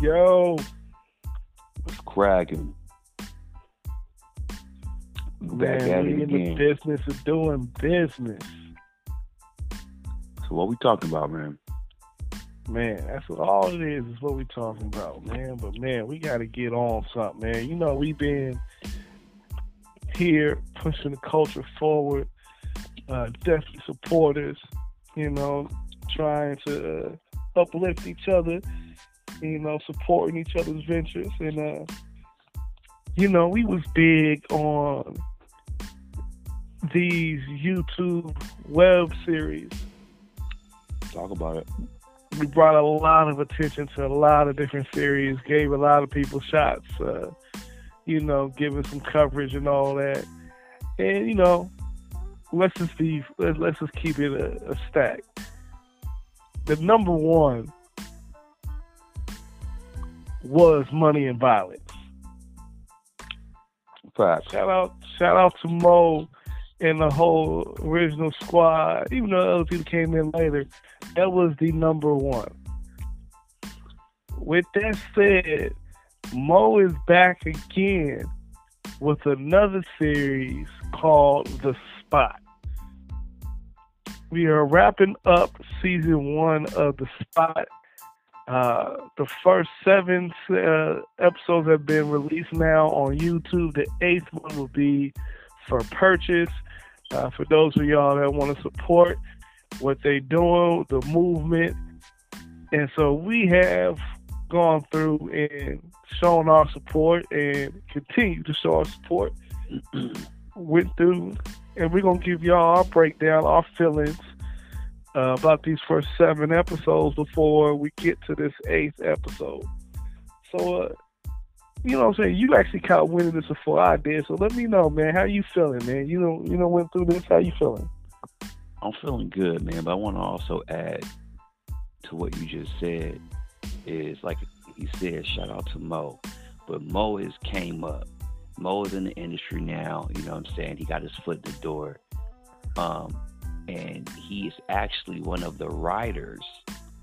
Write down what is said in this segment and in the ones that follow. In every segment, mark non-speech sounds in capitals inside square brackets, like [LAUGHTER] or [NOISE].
yo. What's cracking? Back Man, at we it in the business of doing business. So what we talking about, man? Man, that's what all it is, is what we talking about, man. But man, we gotta get on something, man. You know, we've been here pushing the culture forward, uh, definitely supporters, you know, trying to uh, uplift each other, you know, supporting each other's ventures. And, uh, you know, we was big on these YouTube web series Talk about it. we brought a lot of attention to a lot of different series, gave a lot of people shots, uh, you know, giving some coverage and all that. And you know, let's just be let's, let's just keep it a, a stack. The number one was Money and Violence. Facts. Shout out, shout out to Mo and the whole original squad. Even though other people came in later, that was the number one. With that said, Mo is back again with another series called The Spot. We are wrapping up season one of The Spot. Uh, the first seven uh, episodes have been released now on YouTube. The eighth one will be for purchase. Uh, for those of y'all that want to support what they're doing, the movement. And so we have gone through and shown our support and continue to show our support. [CLEARS THROAT] Went through, and we're going to give y'all our breakdown, our feelings uh, about these first seven episodes before we get to this eighth episode. So, uh, you know what I'm saying? You actually kind of went this before I did. So let me know, man. How you feeling, man? You know, you know, went through this. How you feeling? I'm feeling good, man. But I want to also add to what you just said is like he said, shout out to Mo. But Mo is came up. Mo is in the industry now. You know what I'm saying? He got his foot in the door. Um, and he is actually one of the writers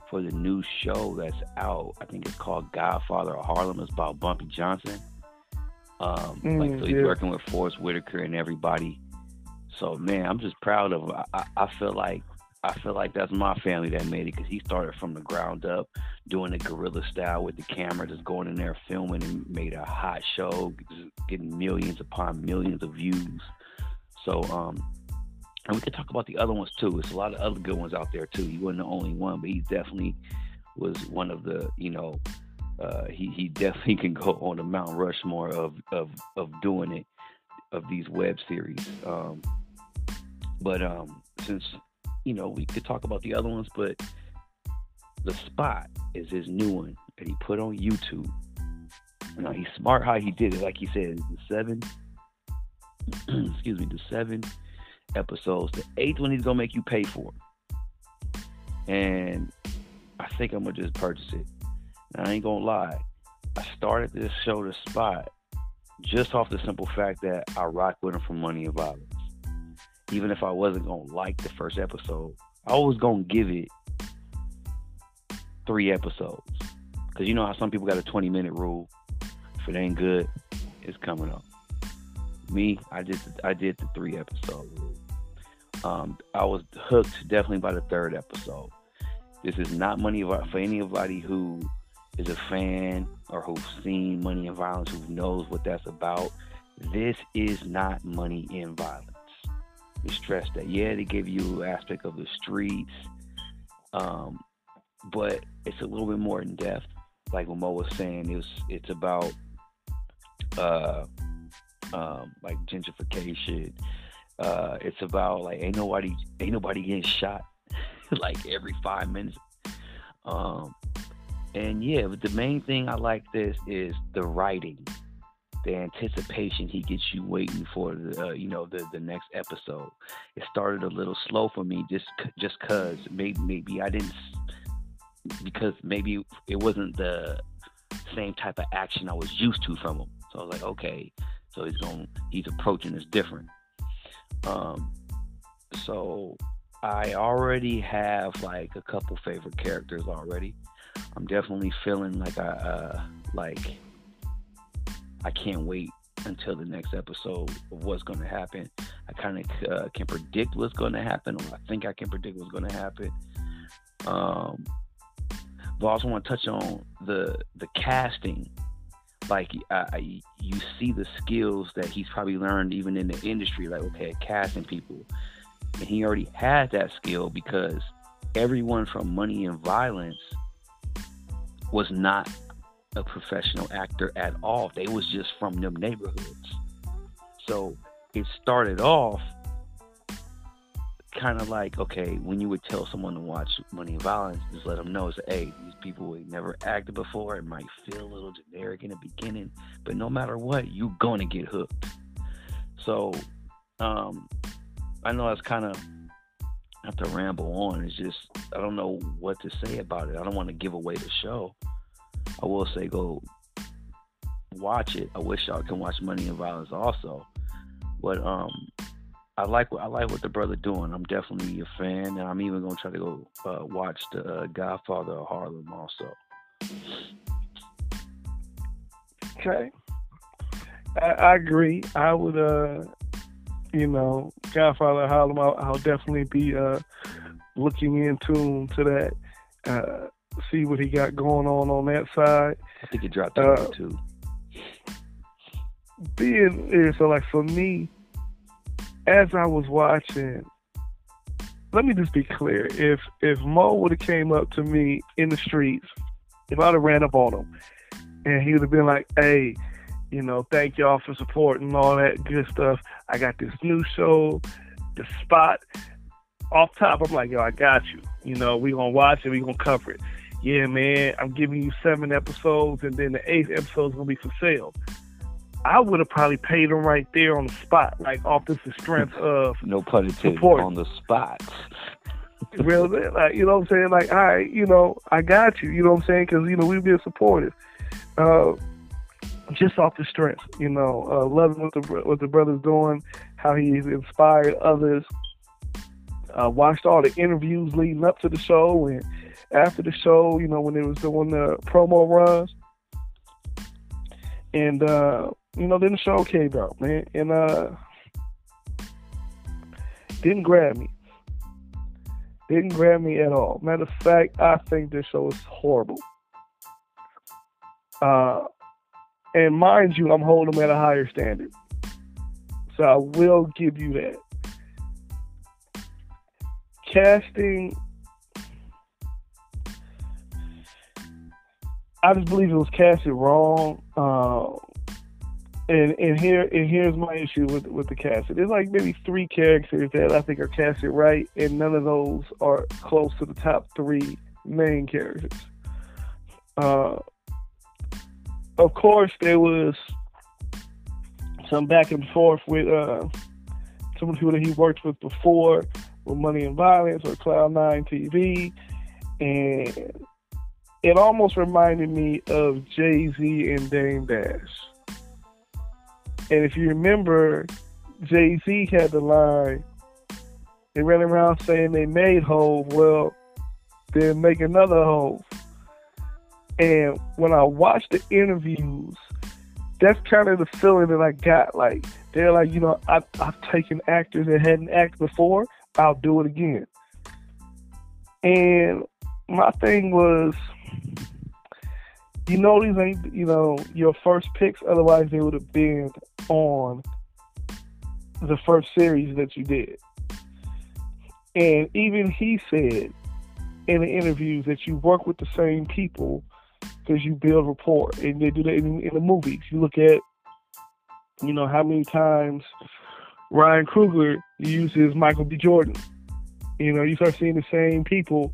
for the new show that's out. I think it's called Godfather of Harlem. It's about Bumpy Johnson. Um, Mm, like so he's yeah. working with Forest Whitaker and everybody. So man, I'm just proud of him. I, I, I feel like I feel like that's my family that made it because he started from the ground up, doing it guerrilla style with the camera, just going in there filming and made a hot show, getting millions upon millions of views. So um, and we could talk about the other ones too. There's a lot of other good ones out there too. He wasn't the only one, but he definitely was one of the you know uh, he he definitely [LAUGHS] can go on the Mount Rushmore of of of doing it of these web series. Um, but um, since you know we could talk about the other ones, but the spot is his new one that he put on YouTube. Now he's smart how he did it. Like he said, the seven, [CLEARS THROAT] excuse me, the seven episodes. The eighth one he's gonna make you pay for, and I think I'm gonna just purchase it. And I ain't gonna lie, I started this show, to Spot, just off the simple fact that I rock with him for Money and Violence. Even if I wasn't gonna like the first episode, I was gonna give it three episodes. Cause you know how some people got a 20 minute rule. If it ain't good, it's coming up. Me, I did I did the three episode rule. Um, I was hooked definitely by the third episode. This is not money for anybody who is a fan or who's seen Money and Violence, who knows what that's about. This is not money and violence. We stress that. Yeah, they give you aspect of the streets, um, but it's a little bit more in depth. Like what Mo was saying, it's it's about uh, um, like gentrification. Uh, it's about like ain't nobody ain't nobody getting shot [LAUGHS] like every five minutes. Um, and yeah, but the main thing I like this is the writing, the anticipation he gets you waiting for the uh, you know the the next episode. It started a little slow for me just just cause maybe maybe I didn't because maybe it wasn't the same type of action I was used to from him. So I was like, okay, so he's going he's approaching this different. Um, so I already have like a couple favorite characters already. I'm definitely feeling like I uh, like I can't wait until the next episode of what's going to happen. I kind of uh, can predict what's going to happen, or I think I can predict what's going to happen. Um, but I also want to touch on the the casting. Like I, you see the skills that he's probably learned even in the industry. Like okay, casting people, and he already had that skill because everyone from Money and Violence was not a professional actor at all. They was just from them neighborhoods. So it started off kind of like, okay, when you would tell someone to watch Money and Violence, just let them know, it's, hey, these people ain't never acted before. It might feel a little generic in the beginning, but no matter what, you're to get hooked. So um, I know that's kind of have to ramble on. It's just I don't know what to say about it. I don't want to give away the show. I will say go watch it. I wish y'all can watch Money and Violence also. But um I like what I like what the brother doing. I'm definitely a fan, and I'm even gonna try to go uh, watch the uh, Godfather of Harlem also. Okay, I, I agree. I would, uh, you know, Godfather of Harlem. I'll, I'll definitely be uh, looking in tune to that. Uh, see what he got going on on that side. I think he dropped that uh, too. Being so like for me, as I was watching, let me just be clear: if if Mo would have came up to me in the streets, if I'd have ran up on him, and he would have been like, "Hey." You know, thank y'all for supporting all that good stuff. I got this new show, the spot. Off top, I'm like, yo, I got you. You know, we gonna watch it, we gonna cover it yeah, man, I'm giving you seven episodes, and then the eighth episode is gonna be for sale. I would have probably paid him right there on the spot, like off the strength [LAUGHS] of no pun intended support. on the spot. Real, like you know what I'm saying? Like, all right, you know, I got you. You know what I'm saying? Because you know we've been supportive, uh, just off the strength. You know, uh, loving what the what the brother's doing, how he's inspired others. Uh, watched all the interviews leading up to the show and after the show, you know, when it was doing the promo runs. And uh, you know, then the show came out, man, and uh didn't grab me. Didn't grab me at all. Matter of fact, I think this show is horrible. Uh and mind you, I'm holding them at a higher standard. So I will give you that. Casting I just believe it was casted wrong. Uh, and and here and here's my issue with with the casting. There's like maybe three characters that I think are casted right, and none of those are close to the top three main characters. Uh, of course, there was some back and forth with uh, some of the people that he worked with before, with Money and Violence or Cloud Nine TV, and it almost reminded me of Jay Z and Dame Dash. And if you remember, Jay Z had the line, they ran around saying they made Hove. Well, then make another Hove. And when I watched the interviews, that's kind of the feeling that I got. Like, they're like, you know, I, I've taken actors that hadn't acted before, I'll do it again. And my thing was, you know these ain't you know your first picks. Otherwise, they would have been on the first series that you did. And even he said in the interviews that you work with the same people because you build rapport, and they do that in, in the movies. You look at, you know, how many times Ryan Coogler uses Michael B. Jordan. You know, you start seeing the same people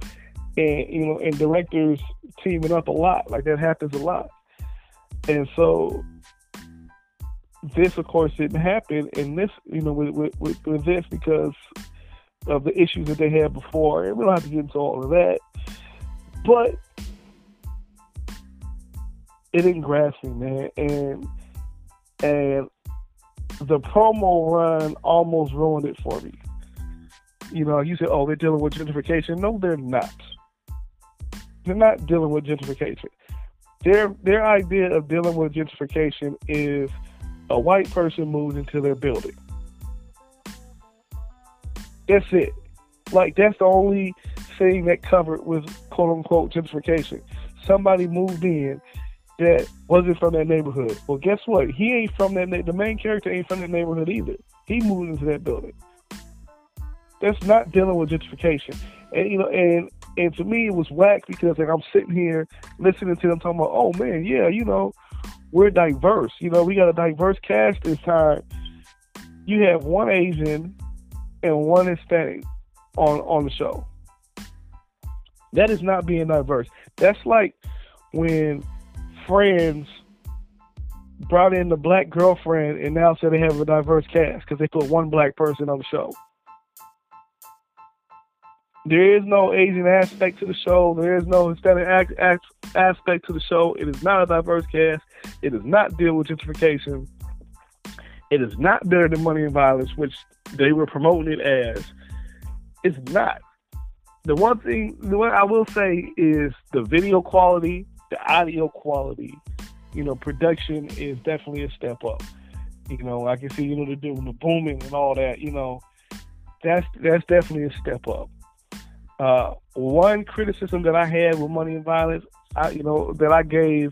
and you know, and directors teaming up a lot. Like that happens a lot. And so this, of course, didn't happen. And this, you know, with, with, with this because of the issues that they had before. And we don't have to get into all of that. But it didn't grasp me, man. And and the promo run almost ruined it for me. You know, you said, "Oh, they're dealing with gentrification." No, they're not they're not dealing with gentrification. Their their idea of dealing with gentrification is a white person moves into their building. That's it. Like that's the only thing that covered was quote unquote gentrification. Somebody moved in that wasn't from that neighborhood. Well, guess what? He ain't from that. Na- the main character ain't from that neighborhood either. He moved into that building. That's not dealing with gentrification. And you know, and and to me, it was whack because like I'm sitting here listening to them talking about, oh man, yeah, you know, we're diverse. You know, we got a diverse cast this time. You have one Asian and one Hispanic on on the show. That is not being diverse. That's like when friends brought in the black girlfriend and now say they have a diverse cast because they put one black person on the show. There is no Asian aspect to the show. There is no Hispanic act, act, aspect to the show. It is not a diverse cast. It does not deal with gentrification. It is not better than Money and Violence, which they were promoting it as. It's not. The one thing, the one I will say is the video quality, the audio quality, you know, production is definitely a step up. You know, I can see, you know, they're doing the booming and all that, you know, that's that's definitely a step up. Uh, one criticism that I had with Money and Violence, I, you know, that I gave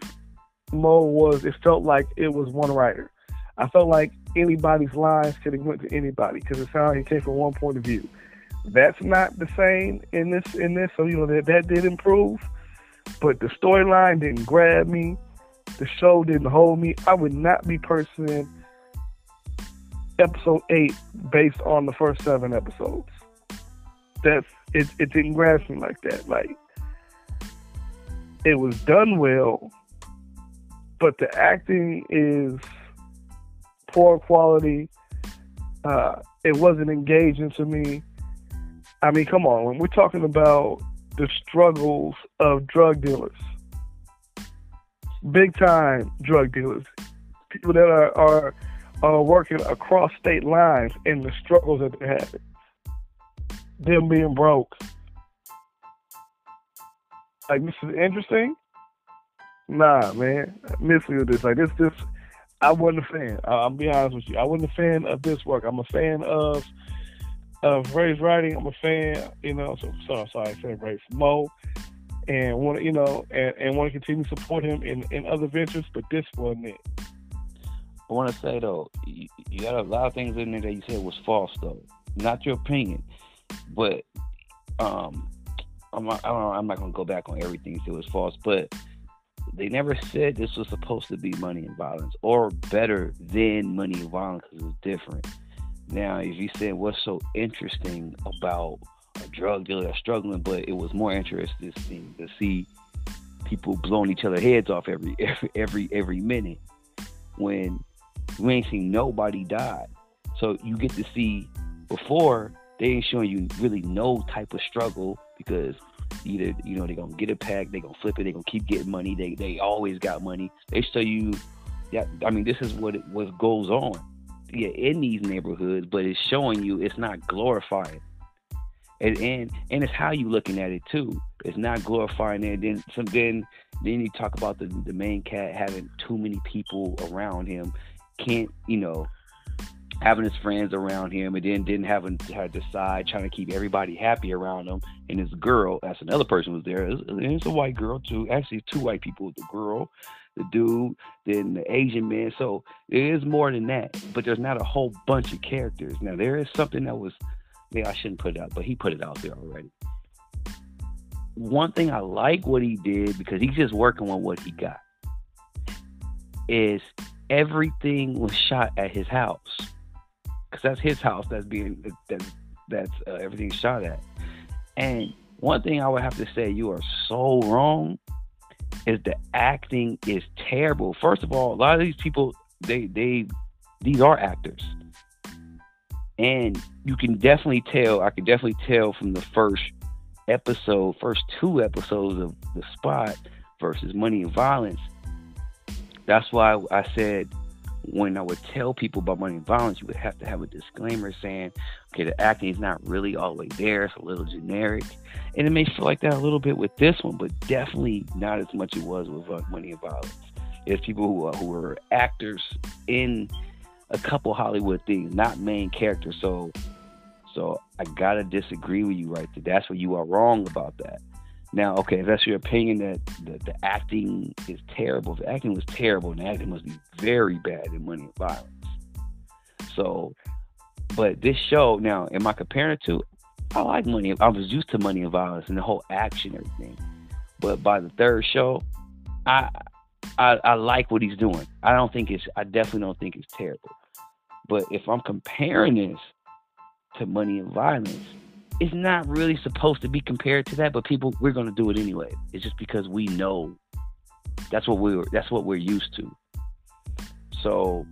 Mo was it felt like it was one writer. I felt like anybody's lines could have went to anybody because it sounded like it came from one point of view. That's not the same in this in this, so you know that that did improve, but the storyline didn't grab me. The show didn't hold me. I would not be pursuing episode eight based on the first seven episodes. That's it. It didn't grasp me like that. Like it was done well, but the acting is poor quality. Uh, it wasn't engaging to me. I mean, come on, when we're talking about the struggles of drug dealers, big time drug dealers, people that are, are, are working across state lines and the struggles that they're having, them being broke. Like, this is interesting. Nah, man, with this. Like, this, this, I wasn't a fan. I, I'll be honest with you. I wasn't a fan of this work. I'm a fan of of Ray's writing. I'm a fan, you know. So sorry, sorry, I said Ray Mo, and want you know, and, and want to continue to support him in, in other ventures. But this wasn't it. I want to say though, you, you, got a lot of things in there that you said was false though. Not your opinion, but um, I'm not, I'm not gonna go back on everything you said was false, but they never said this was supposed to be money and violence or better than money and violence because it was different. Now, if you said what's so interesting about a drug dealer struggling, but it was more interesting to see people blowing each other heads off every [LAUGHS] every every every minute when we ain't seen nobody die. So you get to see before they ain't showing you really no type of struggle because either you know they're gonna get a pack, they're gonna flip it, they're gonna keep getting money. They they always got money. They show you that I mean this is what what goes on yeah, in these neighborhoods, but it's showing you it's not glorifying. And and and it's how you looking at it too. It's not glorifying it. Then some then then you talk about the the main cat having too many people around him, can't you know having his friends around him, and then didn't having to decide trying to keep everybody happy around him. And his girl, that's another person was there. It's, it's a white girl too. Actually, two white people. The girl the dude, then the Asian man. So there is more than that, but there's not a whole bunch of characters. Now there is something that was, maybe I shouldn't put it out, but he put it out there already. One thing I like what he did because he's just working on what he got. Is everything was shot at his house because that's his house that's being that that's uh, everything shot at. And one thing I would have to say, you are so wrong is the acting is terrible. First of all, a lot of these people they they these are actors. And you can definitely tell, I can definitely tell from the first episode, first two episodes of The Spot versus Money and Violence. That's why I said when I would tell people about money and violence, you would have to have a disclaimer saying, okay, the acting is not really all the way there. It's a little generic. And it may feel like that a little bit with this one, but definitely not as much it was with uh, money and violence. It's people who, uh, who were actors in a couple Hollywood things, not main characters. So, so I gotta disagree with you right there. That's where you are wrong about that. Now, okay, if that's your opinion that the, the acting is terrible, if the acting was terrible, and the acting must be very bad in Money and Violence. So, but this show now, am I comparing it to? I like Money. I was used to Money and Violence and the whole action, and everything. But by the third show, I, I I like what he's doing. I don't think it's. I definitely don't think it's terrible. But if I'm comparing this to Money and Violence, it's not really supposed to be compared to that, but people we're gonna do it anyway. It's just because we know that's what we're that's what we're used to. So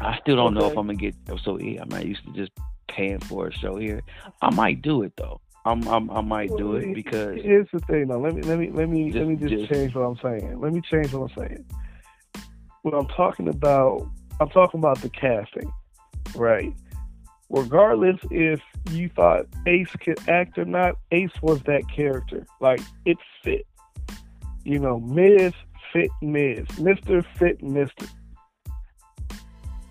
I still don't okay. know if I'm gonna get so yeah, I'm not used to just paying for a show here. I might do it though. I'm, I'm i might do it because here's the thing though. Let me let me let me just, let me just, just change what I'm saying. Let me change what I'm saying. When I'm talking about I'm talking about the casting, right? Regardless if you thought Ace could act or not, Ace was that character. Like it fit. You know, Miz fit Miz, Mister fit Mister.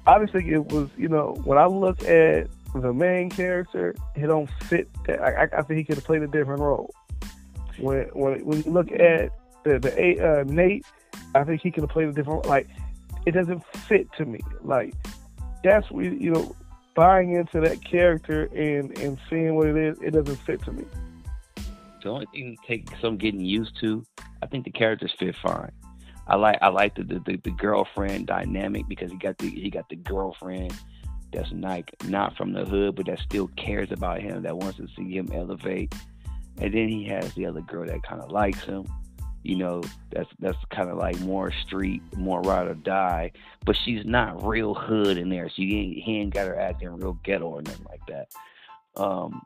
Obviously, it was. You know, when I look at the main character, he don't fit. That. I, I think he could have played a different role. When when when you look at the the uh, Nate, I think he could have played a different. Like it doesn't fit to me. Like that's what you know buying into that character and and seeing what it is, it doesn't fit to me. The only thing take some getting used to, I think the characters fit fine. I like I like the the, the, the girlfriend dynamic because he got the he got the girlfriend that's like not from the hood but that still cares about him that wants to see him elevate, and then he has the other girl that kind of likes him you know, that's that's kind of like more street, more ride or die. But she's not real hood in there. She ain't he ain't got her acting real ghetto or nothing like that. Um,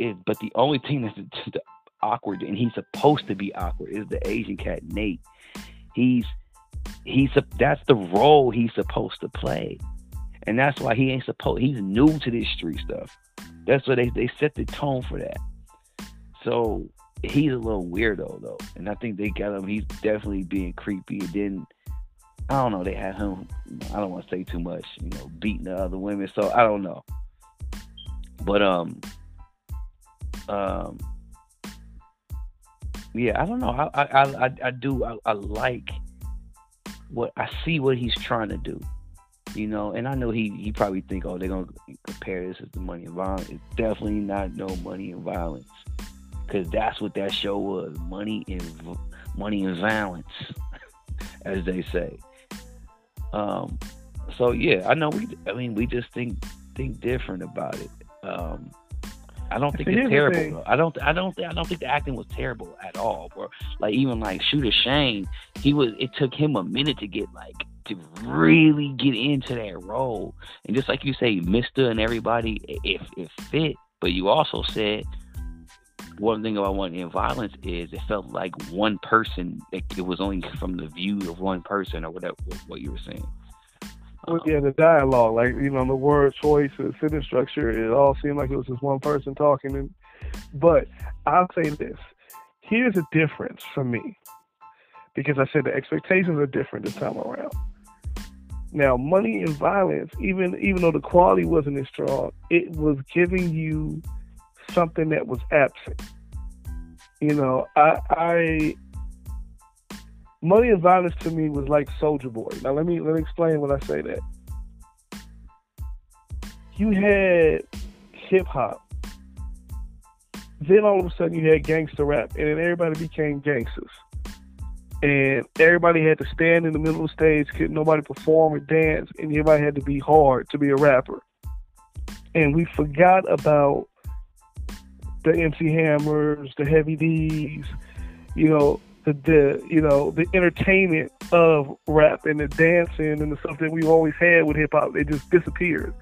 it, but the only thing that's awkward, and he's supposed to be awkward, is the Asian cat Nate. He's he's that's the role he's supposed to play, and that's why he ain't supposed. He's new to this street stuff. That's why they they set the tone for that. So he's a little weirdo though, and I think they got him. He's definitely being creepy. And then I don't know. They had him. I don't want to say too much. You know, beating the other women. So I don't know. But um, um, yeah, I don't know. I I I, I do. I, I like what I see. What he's trying to do. You know, and I know he he probably think, oh, they're gonna compare this to the money and violence. It's definitely not no money and violence because that's what that show was money and money and violence [LAUGHS] as they say um, so yeah i know we i mean we just think think different about it um, I don't think it's terrible. I don't. I don't. I don't think the acting was terrible at all. Or like even like Shooter Shane, he was. It took him a minute to get like to really get into that role. And just like you say, Mister and everybody, it, it fit. But you also said one thing about money and violence is it felt like one person. It, it, was only from the view of one person, or whatever what you were saying. Well, uh-huh. yeah, the dialogue, like you know, the word choice, the sentence structure, it all seemed like it was just one person talking. And but I'll say this: here's a difference for me, because I said the expectations are different this time around. Now, money and violence, even even though the quality wasn't as strong, it was giving you something that was absent. You know, I, I Money and Violence to me was like Soulja Boy. Now let me let me explain when I say that. You had hip hop. Then all of a sudden you had gangster rap, and then everybody became gangsters. And everybody had to stand in the middle of the stage, couldn't nobody perform or dance, and everybody had to be hard to be a rapper. And we forgot about the MC Hammers, the Heavy D's, you know, the, the you know the entertainment of rap and the dancing and the stuff that we've always had with hip hop. It just disappeared.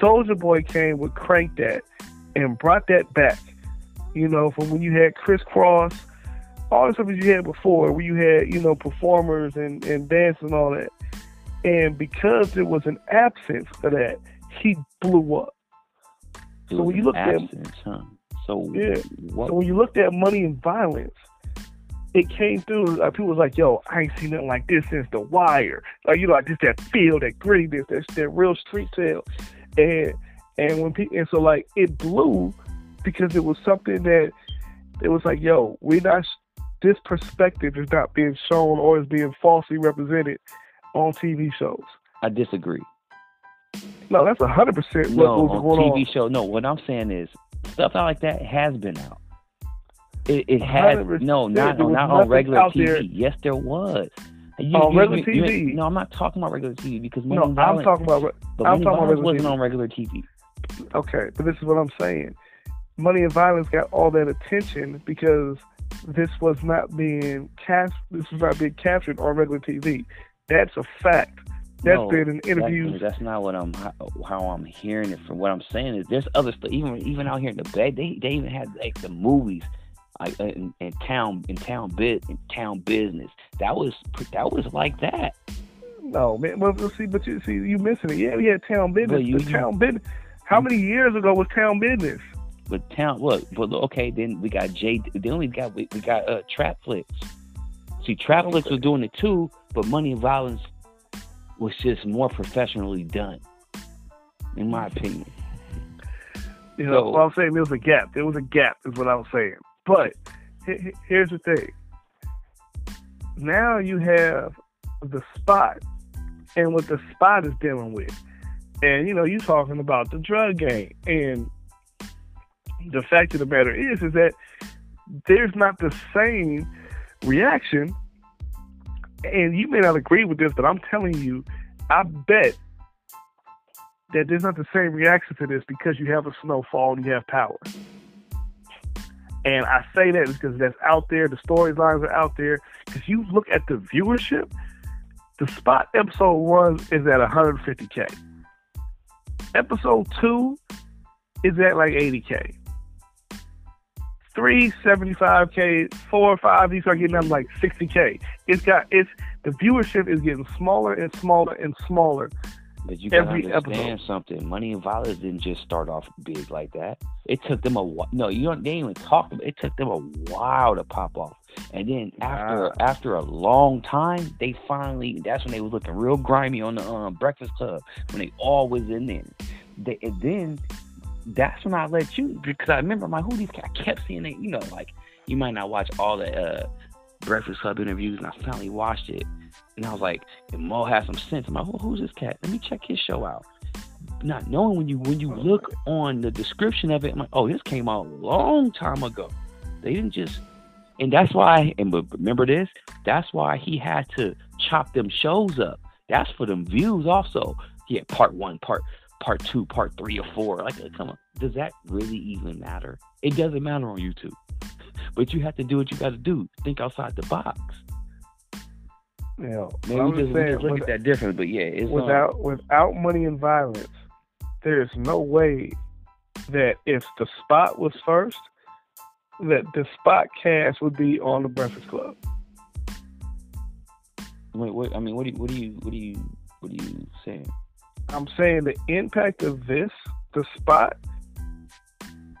Soulja Boy came with Crank That and brought that back. You know, from when you had Kris Kross, all the stuff that you had before, where you had you know performers and and dance and all that. And because there was an absence of that, he blew up. It So when you an look at- huh? So Yeah. what? So when you looked at money and violence, it came through. Like people was like, "Yo, I ain't seen nothing like this since The Wire." Like you know, like this that feel, that grittiness, that that real street tale, and and when people and so like it blew because it was something that it was like, "Yo, we're not this perspective is not being shown or is being falsely represented on TV shows." I disagree. No, that's hundred percent what No, was going TV on. show. No, what I'm saying is stuff out like that has been out. It, it has no, not not on regular TV. there- Yes, there was. You, On you- regular you- TV? no, I'm not talking about regular TV because Money No, and I'm Violence, talking about. but I'm talking about regular wasn't TV. on regular TV. Okay, but this is what I'm saying. Money and violence got all that attention because this was not being cast. This was not being captured on regular TV. That's a fact. That's No, been in interviews. that's not what I'm how, how I'm hearing it from. What I'm saying is there's other stuff. Even even out here in the Bay, they they even had like the movies. Like uh, in, in town, in town bit, in town business. That was that was like that. No, man. Well, see, but you see, you missing it. Yeah, we had town business. You- town business. How many years ago was town business? But town, look, but okay, then we got J. Then we got we, we got uh, Trap Flicks. See, Trap Flicks was doing it too, but Money and Violence was just more professionally done, in my opinion. You know, So- what I'm saying there was a gap. There was a gap, is what I was saying. But he- he- here's the thing. Now you have the spot, and what the spot is dealing with, and you know, you're talking about the drug game, and the fact of the matter is, is that there's not the same reaction. And you may not agree with this, but I'm telling you, I bet that there's not the same reaction to this because you have a snowfall and you have power. And I say that because that's out there. The storylines are out there. Because you look at the viewership, the spot episode one is at 150k. Episode two is at like 80k. Three 75k, four or five, you start getting up like 60k. It's got it's the viewership is getting smaller and smaller and smaller. But you gotta Every understand episode. something. Money and Violence didn't just start off big like that. It took them a while. No, you don't. They even talk about. It took them a while to pop off. And then after Wow. after a long time, they finally. That's when they was looking real grimy on the um, Breakfast Club when they all was in there. They, and then that's when I let you because I remember I'm like who these. I kept seeing it. You know, like you might not watch all the uh, Breakfast Club interviews, and I finally watched it. And I was like, and Mo has some sense. I'm like, well, who's this cat? Let me check his show out. Not knowing when you when you look on the description of it, I'm like, oh, this came out a long time ago. They didn't just, and that's why. And remember this, that's why he had to chop them shows up. That's for them views also. Yeah, part one, part part two, part three, or four. Like, uh, come on, does that really even matter? It doesn't matter on YouTube, [LAUGHS] but you have to do what you got to do. Think outside the box. Know, Maybe I'm just, saying, look at that different, but yeah, it's um, without without money and violence, there's no way that if the spot was first, that the spot cast would be on the Breakfast Club. Wait, what? I mean, what do you, what do you, what do you, what are you saying? I'm saying the impact of this, the spot,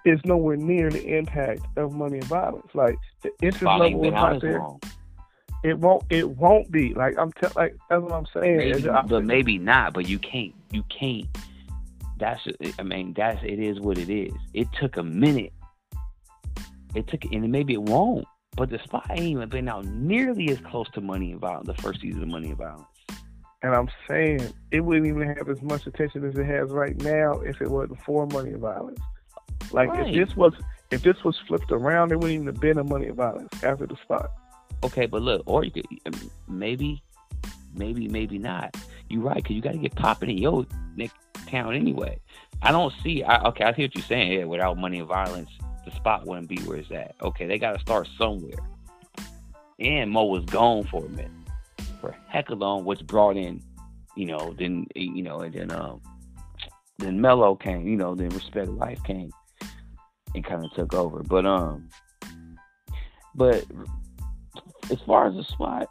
is nowhere near the impact of money and violence. Like the interest level is not there. long. It won't. It won't be. Like I'm. Te- like that's what I'm saying. Maybe, but maybe not. But you can't. You can't. That's. I mean, that's. It is what it is. It took a minute. It took, and maybe it won't. But the spot ain't even been out nearly as close to Money and Violence, the first season of Money and Violence. And I'm saying it wouldn't even have as much attention as it has right now if it wasn't for money and violence. Like Right. if this was if this was flipped around, there wouldn't even have been a money and violence after the spot. Okay, but look, or you could maybe, maybe, maybe not. You're right, because you got to get popping in your neck town anyway. I don't see. I, okay, I see what you're saying. Yeah, without money and violence, the spot wouldn't be where it's at. Okay, they got to start somewhere. And Mo was gone for a minute, for a heck of long, which brought in, you know, then you know, and then um, then Mello came. You know, then Respect Life came and kind of took over. But um, but as far as the spot,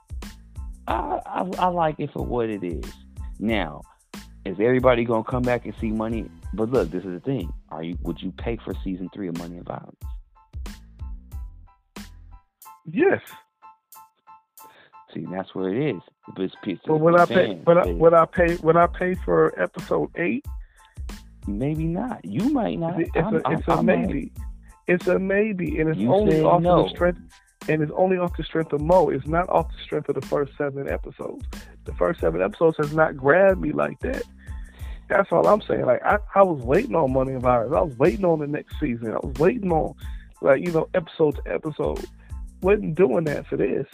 I, I I like it for what it is. Now, is everybody gonna come back and see money? But look, this is the thing. Are you would you pay for season three of Money and Violence? Yes. See, that's where it is. But, it's, but when I pay, when I, I pay, when I pay for episode eight, maybe not. You might not. It's I'm, a, it's I'm, a maybe. It's a maybe, and it's you only off no. the strength, and it's only off the strength of Mo. It's not off the strength of the first seven episodes. The first seven episodes has not grabbed me like that. That's all I'm saying. Like I, I was waiting on Money and Violence. I was waiting on the next season. I was waiting on, like you know, episode to episode. Wasn't doing that for this.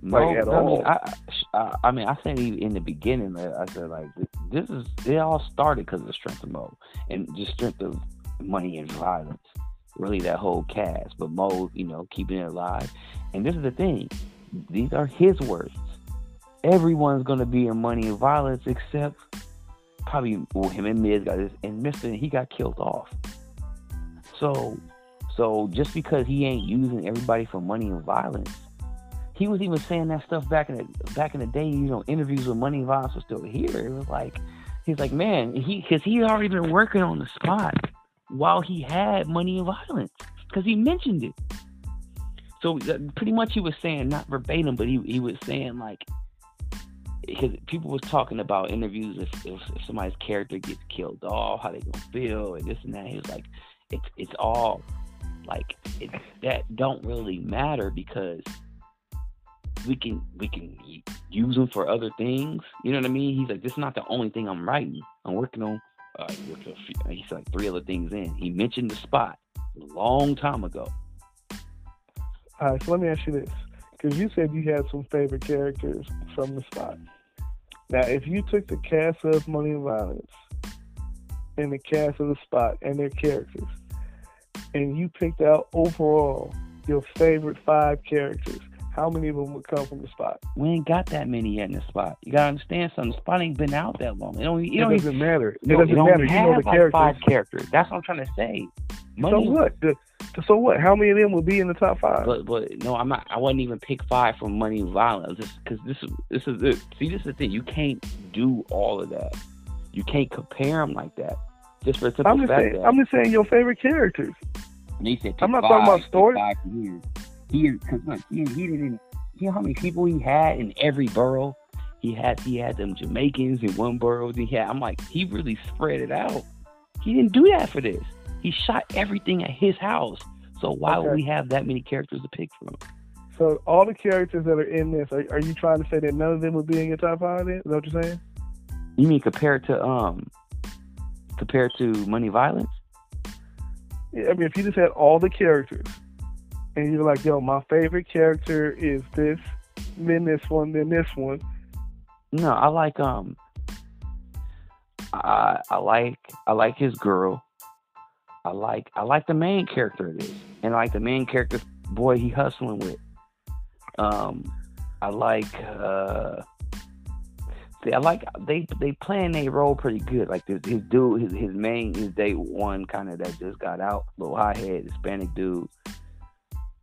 No, like, at I all. Mean, I, I, I mean, I said even in the beginning, I said like this is it all started because of the strength of Mo and just strength of money and violence. Really, that whole cast, but Mo, you know, keeping it alive. And this is the thing; these are his words. Everyone's gonna be in money and violence except probably well, him and Miz got this, and Mister he got killed off. So, so just because he ain't using everybody for money and violence he was even saying that stuff back in the back in the day. You know, interviews with Money Voss was still here. It was like he's like, man, he because he had already been working on the spot while he had Money and Violence because he mentioned it. So uh, pretty much he was saying not verbatim, but he he was saying like because people was talking about interviews if, if, if somebody's character gets killed off, how they gonna feel and this and that. He was like, it's it's all like it, that don't really matter because we can we can use them for other things. You know what I mean? He's like, this is not the only thing I'm writing. I'm working on. Uh, he's like three other things in. He mentioned the spot a long time ago. All right, so let me ask you this, because you said you had some favorite characters from the spot. Now, if you took the cast of Money and Violence and the cast of the spot and their characters, and you picked out overall your favorite five characters, how many of them would come from the spot? We ain't got that many yet in the spot. You gotta understand something. The spot ain't been out that long. It don't. It, it don't doesn't even, matter. It doesn't matter. You know the like characters. Five characters. That's what I'm trying to say. Money, so what? The, so what? How many of them will be in the top five? But but no, I'm not. I wouldn't even pick five from Money and Violence because this is this is it. See, this is the thing. You can't do all of that. You can't compare them like that. Just for simple I'm just fact saying. that I'm just saying your favorite characters. And he said, I'm not five, talking about story. He because look, he, he didn't you know how many people he had in every borough? He had he had them Jamaicans in one borough. He had I'm like, he really spread it out. He didn't do that for this. He shot everything at his house. So why okay. would we have that many characters to pick from? So all the characters that are in this, are, are you trying to say that none of them would be in your top five? Then is that what you're saying? You mean compared to um compared to Money Violence? Yeah, I mean if you just had all the characters, and you're like, yo, my favorite character is this, then this one, then this one. No, I like um I I like I like his girl. I like I like the main character of this. And I like the main character boy he hustling with. Um I like uh see I like they they playing their role pretty good. Like this his dude his his main his day one kinda that just got out, little high head Hispanic dude.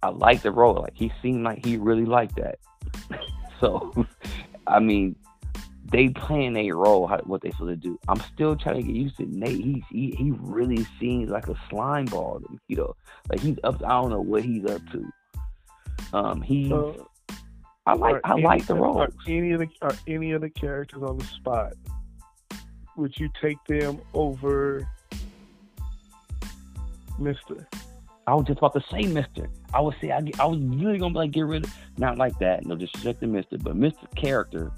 I like the role. Like he seemed like he really liked that. [LAUGHS] so, I mean, they playing a role how, what they supposed to do. I'm still trying to get used to Nate. He's, he he really seems like a slime ball. You know, like he's up. I don't know what he's up to. Um, he. So, I like I any, like the role. Any of the are any of the characters on the spot? Would you take them over Mister? I was just about to say Mister. I would say I, I was really gonna be like get rid of not like that. No disrespect to Mister, but Mister character.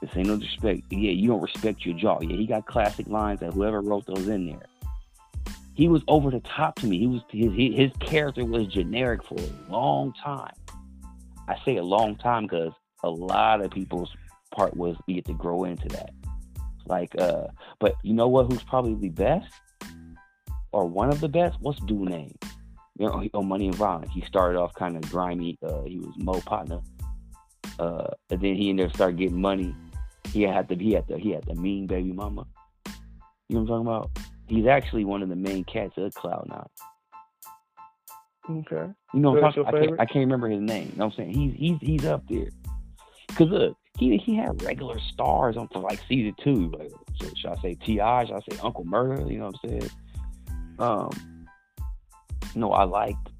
This ain't no disrespect. Yeah, you don't respect your jaw. Yeah, he got classic lines that whoever wrote those in there. He was over the top to me. He was his his character was generic for a long time. I say a long time because a lot of people's part was we get to grow into that. Like, uh, but you know what? Who's probably the best? Or one of the best. What's dude name? You know, on Money and Violence. He started off kind of grimy. Uh, he was Mo partner, uh, and then he ended up started getting money. He had to. he had the he had the mean baby mama. You know what I'm talking about? He's actually one of the main cats of Cloud Nine. Okay. You know, what I'm talking, I can't I can't remember his name. You know what I'm saying? He's he's he's up there. Cause look, he he had regular stars on for like season two. Like, should I say T.I.? Should I say Uncle Murder? You know what I'm saying? Um, no, I liked.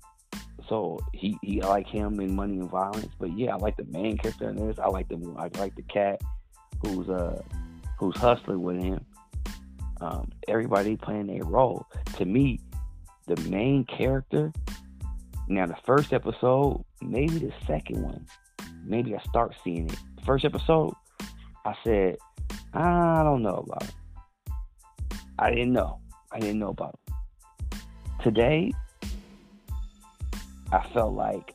So he, he I like him in Money and Violence, but yeah, I like the main character in this. I like the I like the cat who's uh who's hustling with him. Um, everybody playing their role. To me, the main character. Now, the first episode, maybe the second one, maybe I start seeing it. First episode, I said, I don't know about it. I didn't know. I didn't know about it. Today, I felt like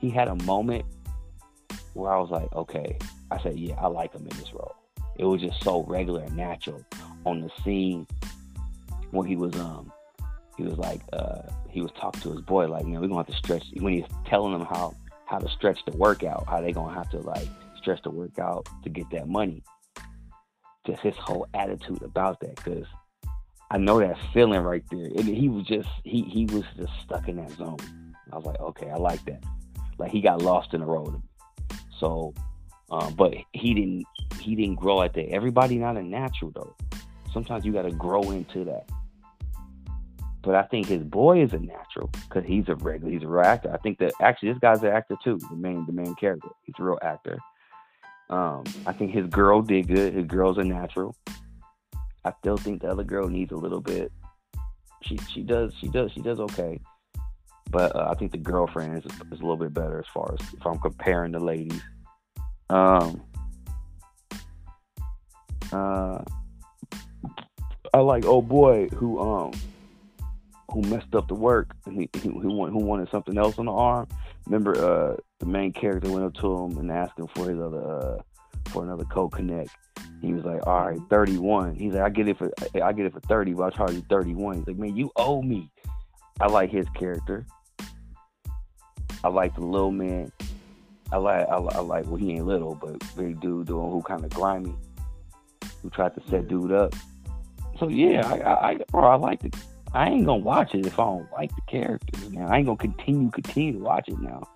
he had a moment where I was like, okay. I said, yeah, I like him in this role. It was just so regular and natural on the scene where he was um he was like uh he was talking to his boy like man we're gonna have to stretch when he's telling him how how to stretch the workout how they gonna have to like stretch the workout to get that money just his whole attitude about that because I know that feeling right there and he was just he he was just stuck in that zone I was like okay I like that like he got lost in the road so um, but he didn't he didn't grow at that everybody not a natural though sometimes you got to grow into that but I think his boy is a natural because he's a regular, he's a real actor. I think that actually this guy's an actor too, the main the main character. He's a real actor. Um, I think his girl did good. His girl's a natural. I still think the other girl needs a little bit. She she does she does she does okay, but uh, I think the girlfriend is is a little bit better as far as if I'm comparing the ladies. Um. Uh. I like oh boy who um who messed up the work and he, he, who, who wanted something else on the arm. Remember, uh, the main character went up to him and asked him for his other uh, for another code connect. He was like, "All right, 31." He's like, "I get it for I get it for 30, but I'll charge you 31." He's like, "Man, you owe me." I like his character. I like the little man. I like I, I like well he ain't little, but big dude doing who kind of grimy, who tried to set dude up. So yeah, I I, I, bro, I like the I ain't gonna watch it if I don't like the characters. Now I ain't gonna continue continue to watch it now.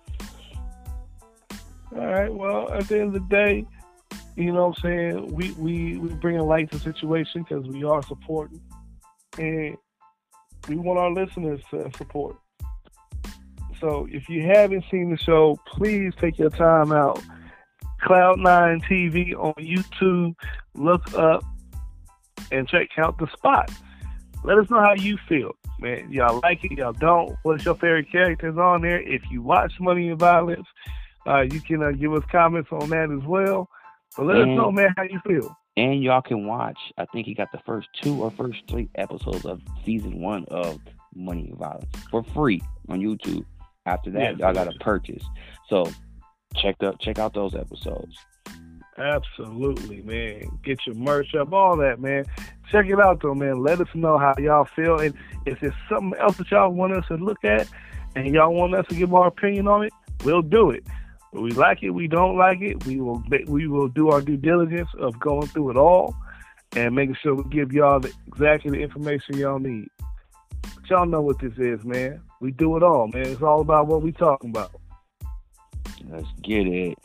All right. Well, at the end of the day, you know what I'm saying? We we we bring a light to the situation because we are supporting, and we want our listeners to support. So if you haven't seen the show, please take your time out. Cloud9 TV on YouTube. Look up and check out the spot. Let us know how you feel, man. Y'all like it, y'all don't. What's your favorite characters on there? If you watch Money and Violence, uh, you can uh, give us comments on that as well. But let and, us know, man, how you feel. And y'all can watch. I think he got the first two or first three episodes of season one of Money and Violence for free on YouTube. After that, y'all got to purchase. So check out check out those episodes. Absolutely, man. Get your merch up, all that, man. Check it out, though, man. Let us know how y'all feel. And if there's something else that y'all want us to look at and y'all want us to give our opinion on it, we'll do it. We like it, we don't like it, we will we will do our due diligence of going through it all and making sure we give y'all the, exactly the information y'all need. But y'all know what this is, man. We do it all, man. It's all about what we talking about. Let's get it.